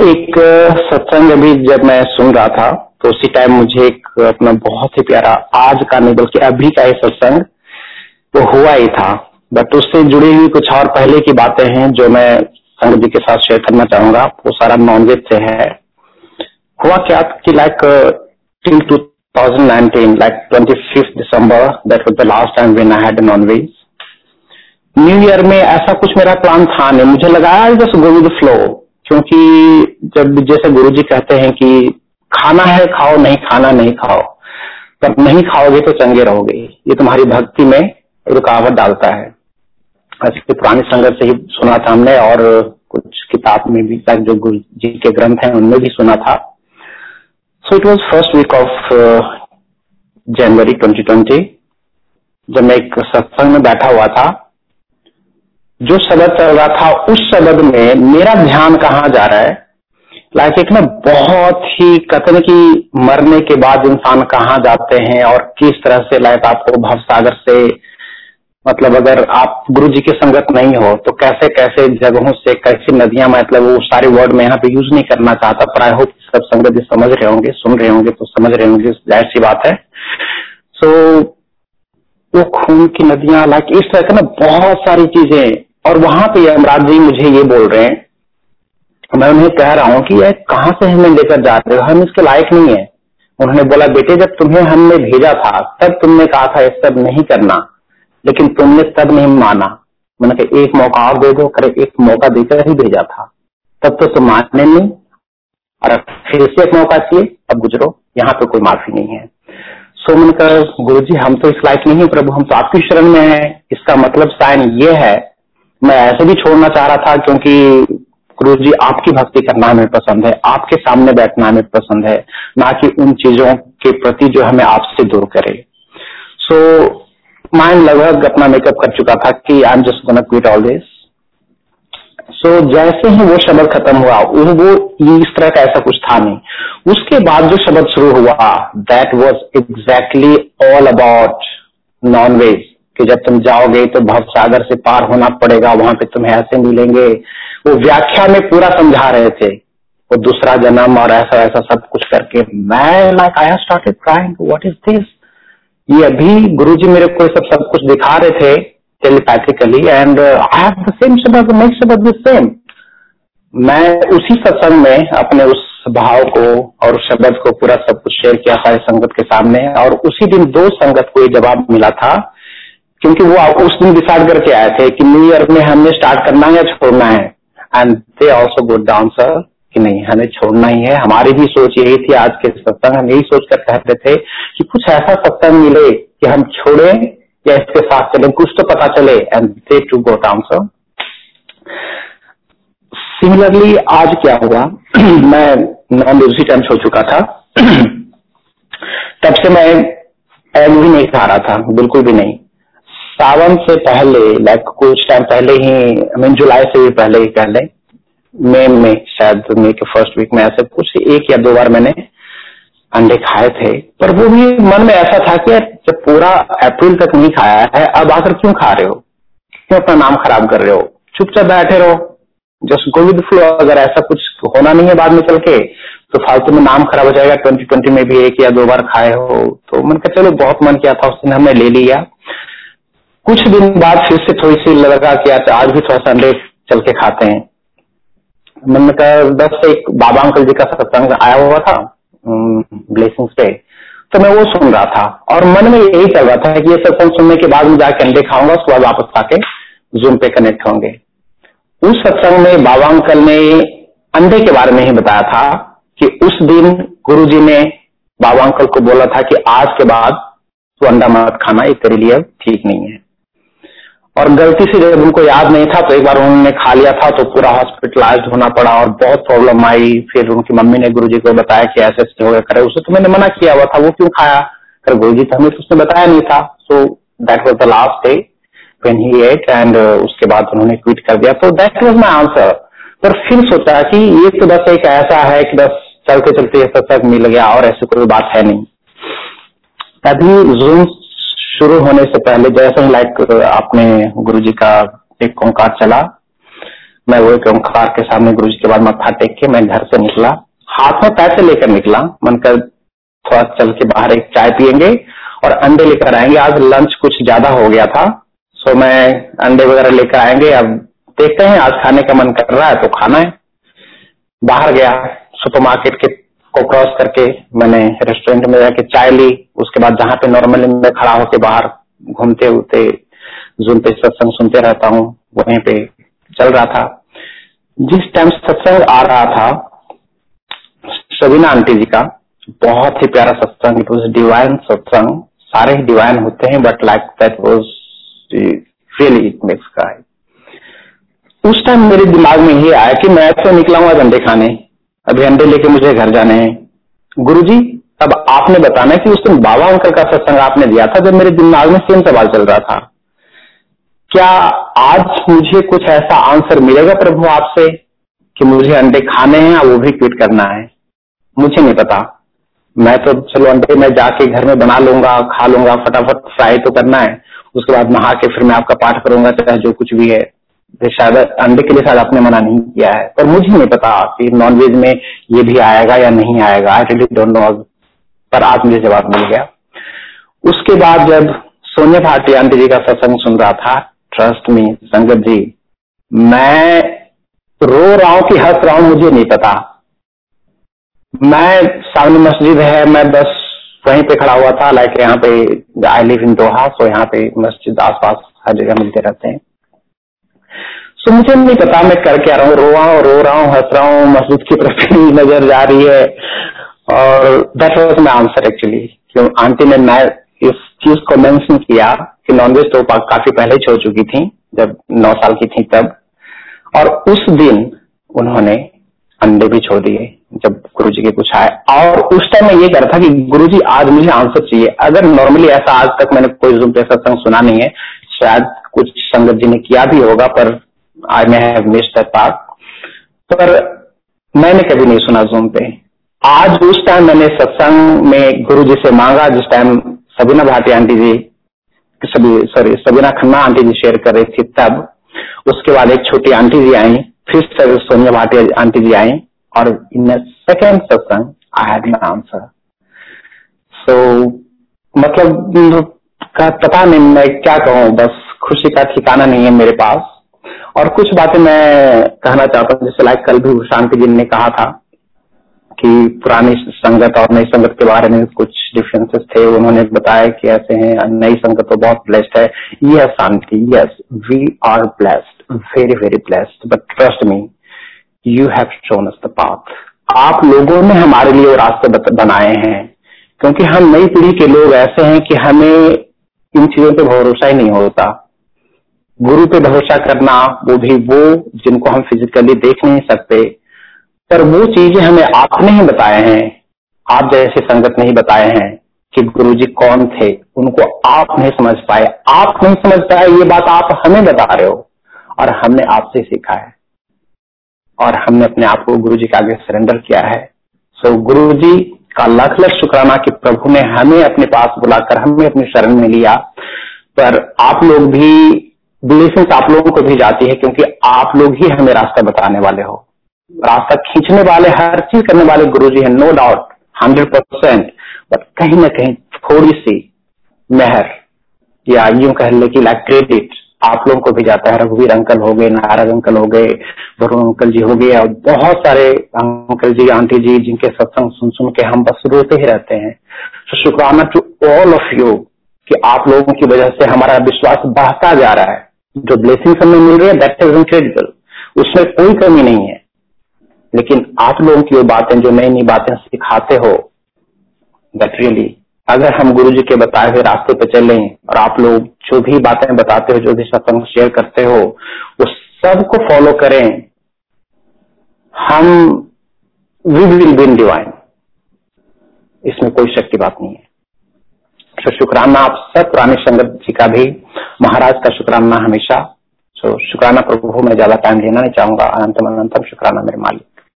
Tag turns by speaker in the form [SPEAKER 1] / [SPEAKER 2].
[SPEAKER 1] एक सत्संग अभी जब मैं सुन रहा था तो उसी टाइम मुझे एक, अपना बहुत ही प्यारा आज का नहीं, बल्कि अभी का ही सत्संग, वो हुआ ही था। बट उससे जुड़ी हुई कुछ और पहले की बातें हैं, जो मैं संग जी के साथ शेयर करना चाहूँगा। वो सारा नॉनवेज से है। हुआ क्या कि like till 2019 like 25th December that was the last time when I had non veg new year में ऐसा कुछ मेरा प्लान था नहीं। मुझे लगा जस्ट गो विद फ्लो क्योंकि जब जैसे गुरु जी कहते हैं कि खाना है, खाओ, नहीं खाना, नहीं खाओ। तब नहीं खाओगे तो चंगे रहोगे। ये तुम्हारी भक्ति में रुकावट डालता है। ऐसे पुरानी संगत से ही सुना था हमने और कुछ किताब में भी तक जो गुरु जी के ग्रंथ हैं, उनमें भी सुना था। So it was first week of January 2020 जब मैं एक सत्संग में बैठा हुआ था। जो शब्द चल रहा था उस शब्द में मेरा ध्यान कहाँ जा रहा है? लाइक एक ना बहुत ही कथन की मरने के बाद इंसान कहाँ जाते हैं और किस तरह से लाइक आपको भव सागर से मतलब अगर आप गुरु जी की संगत नहीं हो तो कैसे कैसे जगहों से कैसी नदियाँ मतलब वो सारे वर्ड में यहाँ पे यूज़ नहीं करना चाहता पर आई होप सब संगत जी समझ रहे होंगे सुन रहे होंगे तो समझ रहे होंगे ज़ाहिर सी बात है। सो so, वो खून की नदियाँ लाइक इस तरह का ना बहुत सारी चीज़ें और वहाँ पे यमराज जी मुझे ये बोल रहे हैं, मैं उन्हें कह रहा हूँ कि यह कहाँ से हमें लेकर जा रहे हो? हम इसके लायक नहीं है। उन्होंने बोला, बेटे, जब तुम्हें हमने भेजा था, तब तुमने कहा था ये सब नहीं करना, लेकिन तुमने तब नहीं माना। मैंने कहा, एक मौका और दे दो करे एक मौका देकर ही भेजा था। तब तो तुम मानने नहीं, और फिर से एक मौका चाहिए, अब गुजरो, यहाँ पे कोई माफ़ी नहीं है। सो मैंने कहा गुरु जी हम तो इस लायक नहीं है, प्रभु, हम तो आपकी शरण में है। इसका मतलब साइन ये है मैं ऐसे भी छोड़ना चाह रहा था क्योंकि गुरु जी आपकी भक्ति करना हमें पसंद है, आपके सामने बैठना हमें पसंद है, ना कि उन चीज़ों के प्रति जो हमें आपसे दूर करे। सो माइंड लगभग अपना मेकअप कर चुका था कि I am just gonna quit all this so जैसे ही वो शब्द खत्म हुआ वो इस तरह का ऐसा कुछ था नहीं। उसके बाद जो शब्द शुरू हुआ that was exactly all about non veg कि जब तुम जाओगे तो भव सागर से पार होना पड़ेगा, वहाँ पे तुम्हें ऐसे मिलेंगे। वो व्याख्या में पूरा समझा रहे थे। वो दूसरा जन्म और ऐसा ऐसा सब कुछ करके मैं like I started crying what is this ये अभी गुरुजी मेरे को सब सब कुछ दिखा रहे थे telepathically and I have the same शब्द नेक्स्ट शब्द द सेम मैं उसी सत्संग में अपने उस भाव को और शब्द को पूरा सब कुछ शेयर किया सारे संगत के सामने और उसी दिन दो संगत को ये जवाब मिला था। क्योंकि वो उस दिन डिसाइड करके आए थे कि न्यू ईयर में हमने स्टार्ट करना है या छोड़ना है? And they also good down sir कि नहीं, हमें छोड़ना ही है। हमारी भी सोच यही थी आज के सत्संग। हम यही सोच कर कहते थे कि कुछ ऐसा सत्संग मिले कि हम छोड़े या इसके साथ चले, कुछ तो पता चले। And they too go down sir similarly आज क्या हुआ? मैं नॉन उसी टाइम सो चुका था। तब से मैं एग भी नहीं खा रहा था। बिल्कुल भी नहीं। सावन से पहले लाइक कुछ टाइम पहले ही मीन जुलाई से भी पहले ही, पहले मई में, शायद मई के फ़र्स्ट वीक में ऐसे कुछ एक या दो बार मैंने अंडे खाए थे। पर वो भी मन में ऐसा था कि जब पूरा अप्रैल तक नहीं खाया है, अब आकर क्यों खा रहे हो? क्यों अपना नाम खराब कर रहे हो? चुपचाप बैठे रहो। जस्ट गो विद फ्लो अगर ऐसा कुछ होना नहीं है बाद में चल के तो फालतू में नाम खराब हो जाएगा। ट्वेंटी ट्वेंटी में भी एक या दो बार खाए हो। तो मन का, चलो, बहुत मन किया था, उस दिन हमने ले लिया। कुछ दिन बाद फिर से थोड़ी सी लगा कि आज भी थोड़ा सा अंडे चल के खाते हैं। मैंने कहा, बस एक बाबा अंकल जी का सत्संग आया हुआ था ब्लेसिंग्स पे। तो मैं वो सुन रहा था और मन में यही चल रहा था कि ये सत्संग सुनने के बाद मैं जाके अंडे खाऊँगा, उसके बाद वापस आके जूम पे कनेक्ट होंगे। उस सत्संग में बाबा अंकल ने अंडे के बारे में ही बताया था कि उस दिन गुरु जी ने बाबा अंकल को बोला था कि आज के बाद तू अंडा मत खाना, ये तेरे लिए ठीक नहीं है। और गलती से जब उनको याद नहीं था तो एक बार उन्होंने खा लिया था तो पूरा हॉस्पिटलाइज होना पड़ा और बहुत प्रॉब्लम आई। फिर उनकी मम्मी ने गुरुजी को बताया कि ऐसे ऐसे हो गया, करे। उसे तो मैंने मना किया हुआ था, वो क्यों खाया? कर गुरु जी तो हमें तो उसने बताया नहीं था। So that was the last day when he ate and उसके बाद उन्होंने ट्वीट कर दिया। तो दैट वॉज़ माई आंसर पर फिर सोचा कि ये तो बस एक ऐसा है कि बस चलते चलते सब तक मिल गया और ऐसी कोई बात है नहीं। तभी जूम शुरू होने से पहले जैसे ही लाइक आपने गुरु जी का एक ओंकार चला, मैं वो एक ओंकार के सामने गुरु जी के बाद मत्था टेक के मैं घर से निकला। हाथ में पैसे लेकर निकला। मन कर थोड़ा चल के बाहर एक चाय पियेंगे और अंडे लेकर आएँगे। आज लंच कुछ ज़्यादा हो गया था सो मैं अंडे वगैरह लेकर आएँगे। अब देखते हैं, आज खाने का मन कर रहा है तो खाना है। बाहर गया सुपरमार्केट के को क्रॉस करके मैंने रेस्टोरेंट में जाके चाय ली। उसके बाद जहाँ पे नॉर्मली मैं खड़ा होकर बाहर घूमते हुए जूम पे सत्संग सुनते रहता हूँ, वहीं पे चल रहा था। जिस टाइम सत्संग आ रहा था सबीना आंटी जी का, बहुत ही प्यारा सत्संग इट वॉज़ डिवाइन सत्संग। सारे ही डिवाइन होते हैं but like that was really it makes का उस टाइम मेरे दिमाग में ये आया कि मैं ऐसे निकला हूँ अंडे खाने। अभी अंडे लेके मुझे घर जाने हैं। गुरु जी अब आपने बताना कि उस दिन बाबा अंकल का सत्संग आपने दिया था जब मेरे दिमाग में सेम सवाल चल रहा था। क्या आज मुझे कुछ ऐसा आंसर मिलेगा प्रभु आपसे कि मुझे अंडे खाने हैं वो भी क्विट करना है? मुझे नहीं पता। मैं तो चलो अंडे मैं जाके घर में बना लूँगा, खा लूँगा, फटाफट फ्राई तो करना है। उसके बाद नहा के फिर मैं आपका पाठ करूँगा, चाहे जो कुछ भी है। शायद अंडे के लिए शायद आपने मना नहीं किया है। पर मुझे नहीं पता कि नॉनवेज में ये भी आएगा या नहीं आएगा। आई रियली डोंट नो पर आज मुझे जवाब मिल गया। उसके बाद जब सोनिया भारती, आंटी जी का सत्संग सुन रहा था ट्रस्ट मी संगत जी, मैं रो रहा हूँ कि हंस रहा हूँ, मुझे नहीं पता। मैं सामने मस्जिद है, मैं बस वहीं पे खड़ा हुआ था लाइक यहाँ पे आई लिव इन दोहा सो यहाँ पे मस्जिद आसपास हर जगह मिलते रहते हैं। सो मुझे नहीं पता, मैं कर क्या रहा हूँ, रो रहा हूँ, रो रहा हूँ, हंस रहा हूँ, मस्जिद की प्रति नज़र जा रही है। और that was my answer actually क्यों आंटी ने मैं इस चीज़ को मेंशन किया कि नॉनवेज तो काफ़ी पहले छोड़ चुकी थी, जब नौ साल की थी तब। और उस दिन उन्होंने अंडे भी छोड़ दिए, जब गुरु जी के कुछ आए। और उस टाइम मैं ये कर था कि गुरु जी आज मुझे आंसर चाहिए। अगर नॉर्मली ऐसा आज तक मैंने कोई जूम पे सत्संग सुना नहीं है, शायद कुछ संगत जी ने किया भी होगा, पर I may have missed that पर मैंने कभी नहीं सुना जूम पे। आज उस टाइम मैंने सत्संग में गुरु जी से मांगा, जिस टाइम सबीना भाटी आंटी जी, सभी sorry Sabina Khanna aunty ji share कर रही थी तब। उसके बाद एक छोटी आंटी जी आई, फिर सर सोनिया भाटी आंटी जी आई, और इन सेकेंड सत्संग आई हैड आंसर सो मतलब का पता नहीं मैं क्या कहूँ, बस खुशी का ठिकाना नहीं है मेरे पास। और कुछ बातें मैं कहना चाहता हूँ, जैसे लाइक कल भी शांति जी ने कहा था कि पुरानी संगत और नई संगत के बारे में कुछ डिफरेंसेस थे, उन्होंने बताया कि ऐसे हैं नई संगत तो बहुत ब्लेस्ड है। Yes Shanti yes we are blessed very very blessed but trust me you have shown us the path आप लोगों ने हमारे लिए रास्ते बनाए हैं, क्योंकि हम नई पीढ़ी के लोग ऐसे हैं कि हमें इन चीज़ों पे भरोसा ही नहीं होता। गुरु पे भरोसा करना, वो भी वो जिनको हम फिजिकली देख नहीं सकते। पर वो चीज़ें हमें आपने ही बताए हैं। आप जैसे संगत नहीं बताए हैं कि गुरु जी कौन थे, उनको आप नहीं समझ पाए। आप नहीं समझ पाए, ये बात आप हमें बता रहे हो और हमने आपसे सीखा है। और हमने अपने आप को गुरु जी के आगे सरेंडर किया है। सो गुरु जी का लख लख शुक्राना कि प्रभु ने हमें अपने पास बुलाकर हमें अपनी शरण में लिया। पर आप लोग भी ब्लेसिंग्स आप लोगों को भी जाती है क्योंकि आप लोग ही हमें रास्ता बताने वाले हो। रास्ता खींचने वाले, हर चीज़ करने वाले गुरु जी है no doubt hundred percent but कहीं ना कहीं थोड़ी सी मेहर या यूँ कह ले कि लाइक क्रेडिट आप लोगों को भी जाता है। रघुवीर अंकल हो गए, नारद अंकल हो गए, वरुण अंकल जी हो गए और बहुत सारे अंकल जी, आंटी जी, जिनके सत्संग सुन सुन के हम बस रोते ही रहते हैं। तो शुक्राना टू ऑल ऑफ़ यू कि आप लोगों की वजह से हमारा विश्वास बढ़ता जा रहा है। जो ब्लेसिंग हमें मिल रही है दैट इज़ इनक्रेडिबल उसमें कोई कमी नहीं है। लेकिन आप लोगों की वो बातें जो नई नई बातें सिखाते हो दैट रियली अगर हम गुरु जी के बताए हुए रास्ते पे चले, और आप लोग जो भी बातें बताते हो, जो भी सत्संग शेयर करते हो, वो सबको फॉलो करें। हम वी विल बिन डिवाइन इसमें कोई शक की बात नहीं है। तो शुक्राना, आप सब पुराने संगत जी का भी महाराज का शुक्राना हमेशा। सो शुक्राना प्रभु मैं ज़्यादा टाइम लेना नहीं चाहूँगा। अनंतम अनंतम शुक्राना मेरे मालिक।